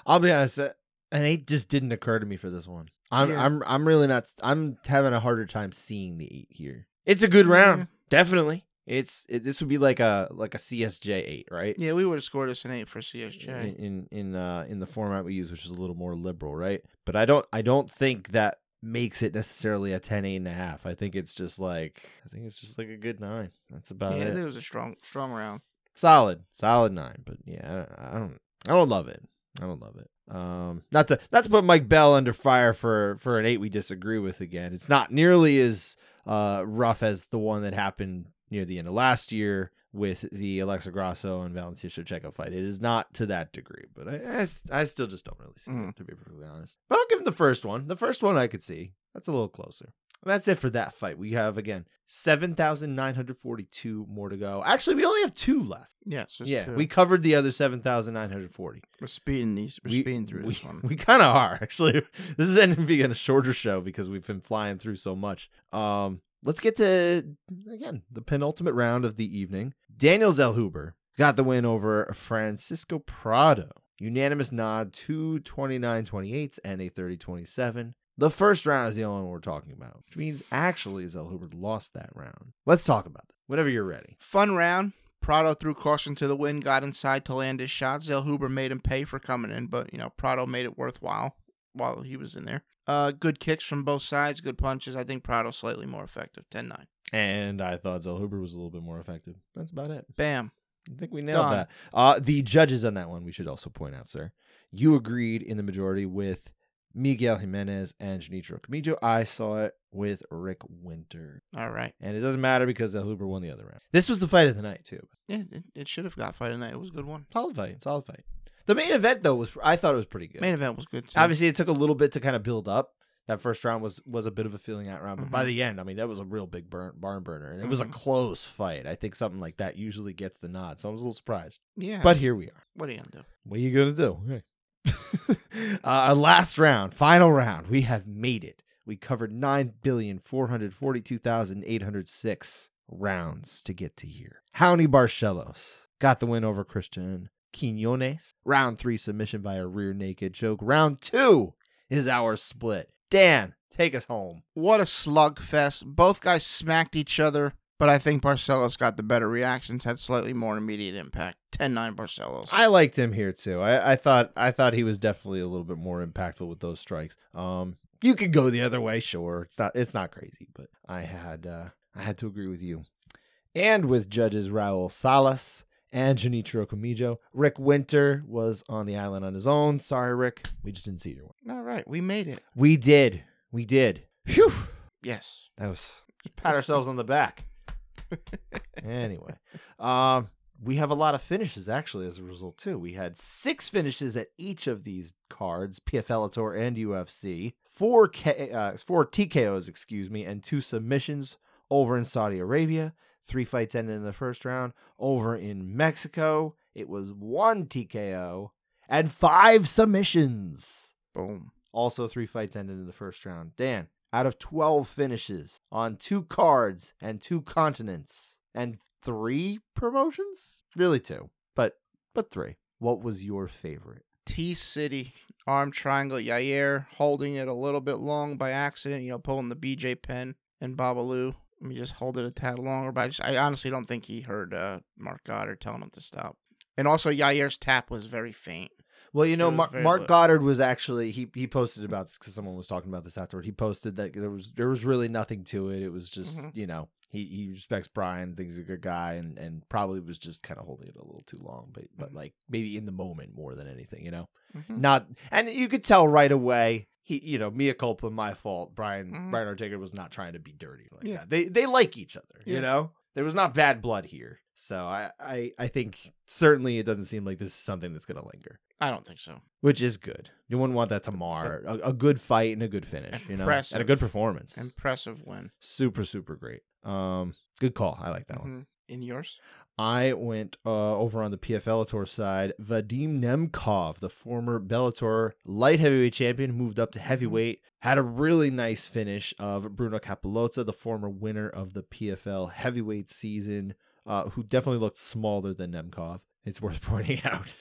I'll be honest, uh, an eight just didn't occur to me for this one. I'm Yeah. I'm I'm really not. I'm having a harder time seeing the eight here. It's a good round, Yeah. definitely. It's it, this would be like a like a CSJ eight, right? Yeah, we would have scored us an eight for CSJ. In in in, uh, in the format we use, which is a little more liberal, right? But I don't I don't think that makes it necessarily a 10 eight and a half. I think it's just like I think it's just like a good nine. That's about yeah, it. it was a strong strong round. solid, solid nine. But yeah, I, I don't, I don't love it. I don't love it. Um, not to not to put Mike Bell under fire for for an eight we disagree with again. It's not nearly as uh rough as the one that happened near the end of last year with the Alexa Grasso and Valentina Shevchenko fight. It is not to that degree, but I, I still just don't really see Mm. it to be perfectly honest. But I'll give him the first one. The first one I could see. That's a little closer. That's it for that fight. We have again seven thousand nine hundred forty-two more to go. Actually, we only have two left. Yes, Yeah, we covered the other seven thousand nine hundred forty. we're speeding these. We're We- speeding through we, this one. We kind of are actually. This is ending up being a shorter show because we've been flying through so much. Um, let's get to again the penultimate round of the evening. Daniel Zellhuber got the win over Francisco Prado. Unanimous nod to 29-28 and a 30-27. The first round is the only one we're talking about, which means actually Zellhuber lost that round. Let's talk about that whenever you're ready. Fun round. Prado threw caution to the wind, got inside to land his shot. Zellhuber made him pay for coming in, but you know Prado made it worthwhile while he was in there. Uh, good kicks from both sides, good punches. I think Prado slightly more effective. 10-9. And I thought Zellhuber was a little bit more effective. That's about it. Bam. I think we nailed Done. that. Uh, the judges on that one, we should also point out, sir. You agreed in the majority with Miguel Jimenez and Junichiro Kamijo. I saw it with Rick Winter. All right. And it doesn't matter because Zellhuber won the other round. This was the fight of the night, too. Yeah, it, it should have got fight of the night. It was a good one. Solid fight. Solid fight. The main event, though, was I thought it was pretty good. Main event was good too. Obviously, it took a little bit to kind of build up. That first round was was a bit of a feeling out round, but by Mhm. the end, I mean, that was a real big burn, barn burner, and it was a Mhm. close fight. I think something like that usually gets the nod, so I was a little surprised. yeah. But here we are. what are you gonna do? What are you gonna do? Hey. uh, our last round, final round. We have made it. We covered nine billion four hundred forty-two thousand eight hundred six rounds to get to here. Raoni Barcelos got the win over Christian Quinones. Round three submission via a rear naked choke. Round two is our split. Dan, take us home. What a slugfest. Both guys smacked each other, but I think Barcelos got the better reactions, had slightly more immediate impact. 10-9 Barcelos. I liked him here too. I, I thought I thought he was definitely a little bit more impactful with those strikes. Um, you could go the other way, sure. It's not it's not crazy, but I had uh, I had to agree with you. And with judges Raul Salas and Junichiro Kamijo, Rick Winter was on the island on his own. Sorry, Rick, we just didn't see your one. All right, we made it. We did, we did. Phew, Yes. that was pat ourselves on the back. anyway, um, we have a lot of finishes actually as a result too. We had six finishes at each of these cards, PFL Tour and UFC. Four K, uh, four TKOs, excuse me, and two submissions over in Saudi Arabia. Three fights ended in the first round. Over in Mexico, it was one TKO and five submissions. Boom. Also, three fights ended in the first round. Dan, out of 12 finishes on two cards and two continents and three promotions? Really two, but but three. What was your favorite? T City arm triangle. Yair holding it a little bit long by accident. You know, pulling the BJ Penn and Babalu. Let me just hold it a tad longer. But I just, I honestly don't think he heard uh, Marc Goddard telling him to stop. And also, Yair's tap was very faint. Well, you know, Mar- Mark low. Goddard was actually he he posted about this because someone was talking about this afterward. He posted that there was there was really nothing to it. It was just Mhm. you know he he respects Brian, thinks he's a good guy, and and probably was just kind of holding it a little too long. But but Mhm. like maybe in the moment more than anything, you know. Mhm. not and you could tell right away he you know mea culpa my fault brian Mhm. brian ortega was not trying to be dirty like Yeah. that they they like each other Yeah. you know there was not bad blood here so I, I i think certainly it doesn't seem like this is something that's gonna linger I don't think so. which is good you wouldn't want that to mar a, a good fight and a good finish you know and a good performance Impressive win. super super great um good call i like that one Mhm. In yours? I went uh, over on the PFL Tour side. Vadim Nemkov, the former Bellator light heavyweight champion, moved up to heavyweight. Had a really nice finish of Bruno Cappelozza, the former winner of the PFL heavyweight season, uh, who definitely looked smaller than Nemkov. It's worth pointing out.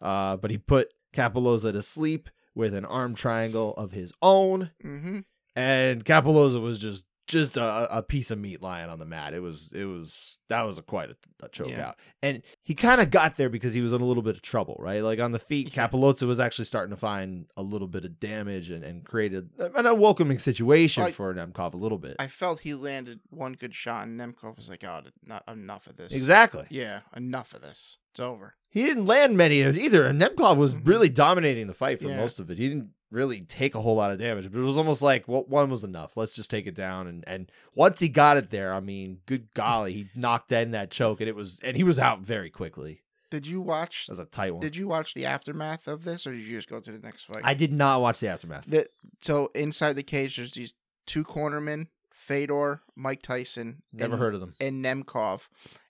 Uh, but he put Cappelozza to sleep with an arm triangle of his own Mm-hmm. and Cappelozza was just just a, a piece of meat lying on the mat. It was it was that was a quite a, a choke Yeah. out, and he kind of got there because he was in a little bit of trouble, right? Like on the feet. Cappelozza was actually starting to find a little bit of damage and, and created an unwelcoming situation for Nemkov a little bit. I felt he landed one good shot, and Nemkov was like, "Oh, not enough of this." exactly. Yeah, enough of this. It's over. He didn't land many of either, and Nemkov was Mhm. really dominating the fight for Yeah. most of it. He didn't really take a whole lot of damage, but it was almost like well, one was enough. Let's just take it down. And and once he got it there, I mean, good golly, he knocked in that choke, and it was and he was out very quickly. Did you watch? That was a tight one. Did you watch the aftermath of this, or did you just go to the next fight? I did not watch the aftermath. The, so inside the cage, there's these two cornermen, Fedor, Mike Tyson, Never and, heard of them. and Nemkov,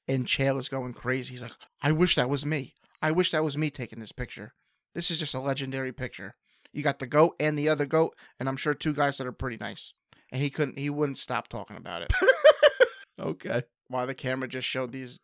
and Chael is going crazy. He's like, "I wish that was me. I wish that was me taking this picture. This is just a legendary picture. You got the goat and the other goat, and I'm sure two guys that are pretty nice." And he couldn't. He wouldn't stop talking about it. Okay. while the camera just showed these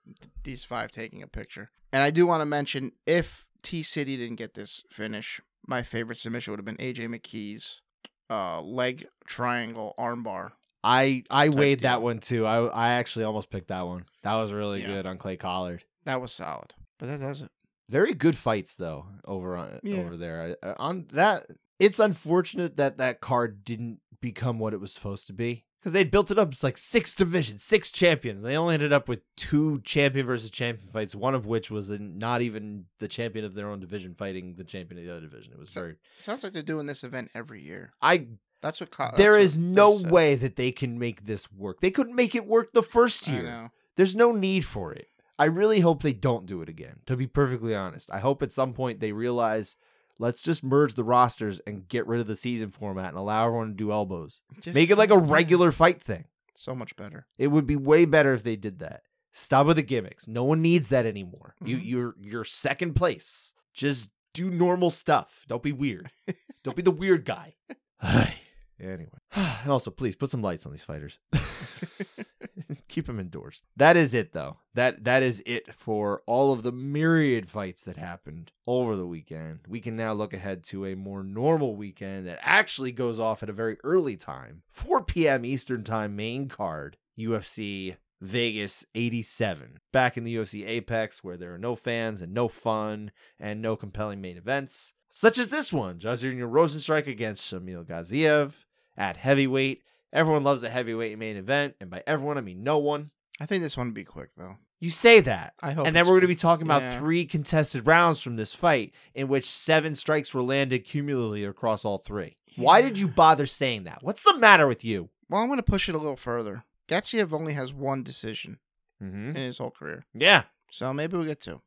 these five taking a picture. And I do want to mention if T City didn't get this finish, my favorite submission would have been AJ McKee's uh, leg triangle armbar. I I weighed that one too. I I actually almost picked that one. That was really Yeah. good on Clay Collard. That was solid. But that doesn't. Very good fights though over on Yeah. over there. I- uh, on that, it's unfortunate that that card didn't become what it was supposed to be because they built it up. It's like six divisions, six champions. They only ended up with two champion versus champion fights. One of which was not even the champion of their own division fighting the champion of the other division. It was So- very. Sounds like they're doing this event every year. I That's what. Co- there that's is what no said. way that they can make this work. They couldn't make it work the first I year. know. There's no need for it. I really hope they don't do it again, to be perfectly honest. I hope at some point they realize let's just merge the rosters and get rid of the season format and allow everyone to do elbows. Just- Make it like a regular fight thing. So much better. It would be way better if they did that. Stop with the gimmicks. No one needs that anymore. You Mhm. you're you're second place. Just do normal stuff. Don't be weird. don't be the weird guy. Anyway, and also please put some lights on these fighters. Keep them indoors. That is it, though. That that is it for all of the myriad fights that happened over the weekend. We can now look ahead to a more normal weekend that actually goes off at a very early time, 4 p.m. Eastern Time main card, UFC Vegas 87. Back in the UFC Apex, where there are no fans and no fun and no compelling main events, such as this one Jairzinho Rozenstruik against Shamil Gaziev at heavyweight. Everyone loves a heavyweight main event, and by everyone, I mean no one. I think this one would be quick though. You say that. I hope. And then we're going to be talking about Yeah. three contested rounds from this fight, in which seven strikes were landed cumulatively across all three. Why did you bother saying that? What's the matter with you? Well, I'm going to push it a little further. Gaziev only has one decision Mm-hmm. in his whole career, Yeah, so maybe we'll get two.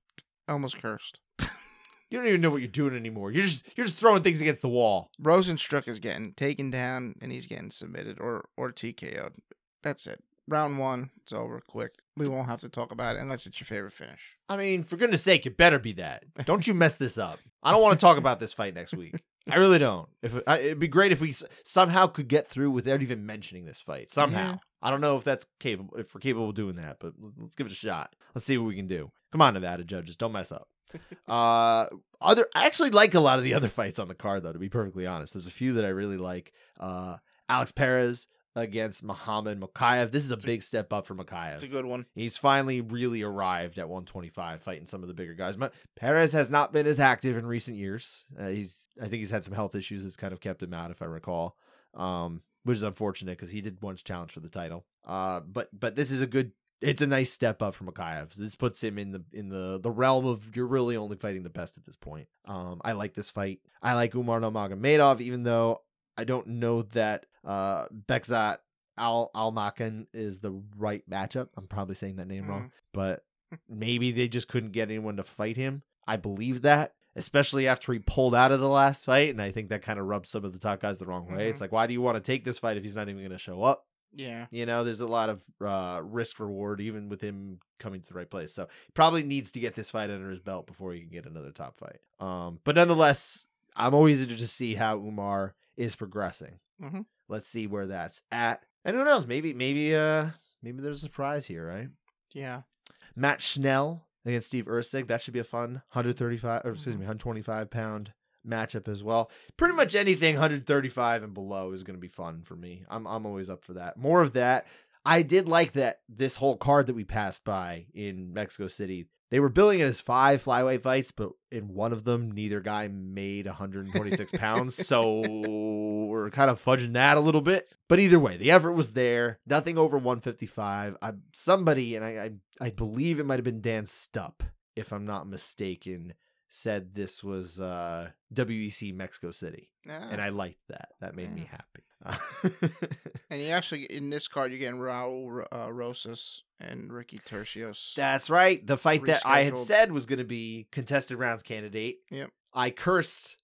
Almost cursed. you don't even know what you're doing anymore. You're just you're just throwing things against the wall. Rozenstruik is getting taken down and he's getting submitted or or TKO'd. That's it. Round one, it's over quick. We won't have to talk about it unless it's your favorite finish. I mean, for goodness sake, it better be that. Don't you mess this up. I don't want to talk about this fight next week. I really don't. If I, it'd be great if we somehow could get through without even mentioning this fight. Somehow, Yeah. I don't know if that's capable. If we're capable of doing that, but let's give it a shot. Let's see what we can do. Come on, Nevada judges, don't mess up. uh, other, I actually like a lot of the other fights on the card, though. To be perfectly honest, there's a few that I really like. Uh, Alex Perez against Muhammad Mokayev. This is a big step up for Mokayev. It's a good one. He's finally really arrived at 125, fighting some of the bigger guys. But Perez has not been as active in recent years. Uh, he's, I think, he's had some health issues that's kind of kept him out, if I recall, um, which is unfortunate because he did once challenge for the title. Uh, but but this is a good. It's a nice step up for Mokayev. This puts him in the in the the realm of you're really only fighting the best at this point. Um, I like this fight. I like Umar Nurmagomedov, even though I don't know that uh Bekzat Al Almakhan is the right matchup. I'm probably saying that name wrong, but maybe they just couldn't get anyone to fight him. I believe that, especially after he pulled out of the last fight, and I think that kind of rubs some of the top guys the wrong way. It's Mhm. like, why do you want to take this fight if he's not even going to show up? Yeah. You know, there's a lot of uh, risk reward even with him coming to the right place. So he probably needs to get this fight under his belt before he can get another top fight. Um, but nonetheless, I'm always interested to see how Umar is progressing. Mhm. Let's see where that's at. And who knows? Maybe, maybe, uh, maybe there's a surprise here, right? Yeah. Matt Schnell against Steve Erceg. That should be a fun 135 or excuse me, 125 pound matchup as well. Pretty much anything 135 and below is going to be fun for me. I'm I'm always up for that. More of that. I did like that this whole card that we passed by in Mexico City. They were billing it as five flyweight fights, but in one of them, neither guy made 126 pounds. So we're kind of fudging that a little bit. But either way, the effort was there. Nothing over 155. I somebody, and I I, I believe it might have been Dan Stupp, if I'm not mistaken, said this was uh, WEC Mexico City, Yeah. and I liked that. That made me happy. And you actually in this card you're getting Raul uh, Rosas and Ricky Turcios. That's right. The fight that I had said was going to be contested rounds candidate. Yep. I cursed.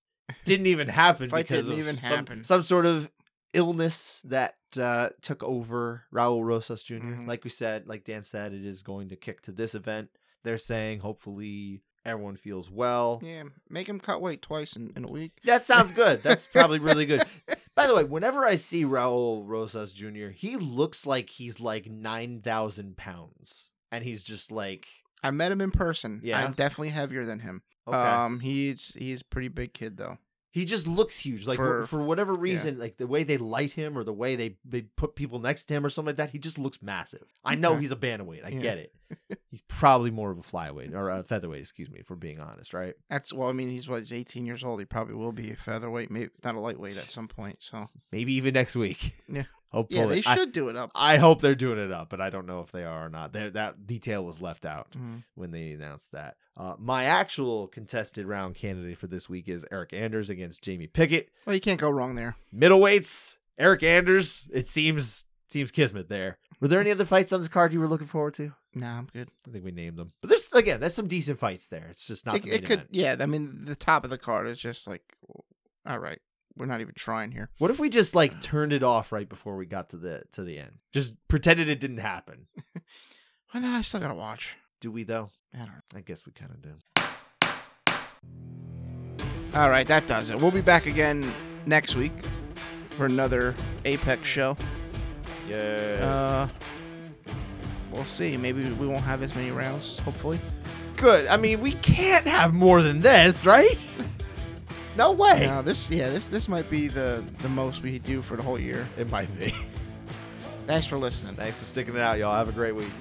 Didn't even happen Fight because didn't of even some, happen. some sort of illness that uh, took over Raul Rosas junior Mhm. Like we said, like Dan said, it is going to kick to this event. They're saying hopefully everyone feels well. yeah, make him cut weight twice in, in a week. That sounds good. That's probably really good. By the way, whenever I see Raul Rosas Jr., he looks like he's like 9,000 pounds. And he's just like, I met him in person. Yeah? I'm definitely heavier than him. okay. Um, he's he's pretty big kid though. he just looks huge. Like for, For- whatever reason, like the way they light him or the way they, they put people next to him or something like that, he just looks massive. I know he's a bantamweight. I Yeah. get it. He's probably more of a flyweight or a featherweight, excuse me, if we're being honest, right? That's well, I mean, he's what he's 18 years old. He probably will be a featherweight, maybe not a lightweight at some point. So Maybe even next week. Yeah. Hopefully. yeah, they I- should do it up. I hope they're doing it up, but I don't know if they are or not. There, that detail was left out Mhm. when they announced that. Uh, my actual contested round candidate for this week is Eryk Anders against Jamie Pickett. Well, you can't go wrong there. Middleweights, Eryk Anders. It seems seems kismet there. Were there any other fights on this card you were looking forward to? Nah, I'm good. I think we named them, but there's again, there's some decent fights there. It's just not It, it could, event. yeah. I mean, the top of the card is just like, all right, we're not even trying here. What if we just like turned it off right before we got to the to the end? Just pretended it didn't happen. Well, no, I still gotta watch. Do we though? I don't know. I guess we kind of do. All right, that does it. We'll be back again next week for another Apex show. Yeah. Uh, we'll see. Maybe we won't have as many rounds. Hopefully. Good. I mean, we can't have more than this, right? No way. Now this, yeah, this this might be the the most we do for the whole year. It might be. Thanks for listening. Thanks for sticking it out, y'all. Have a great week.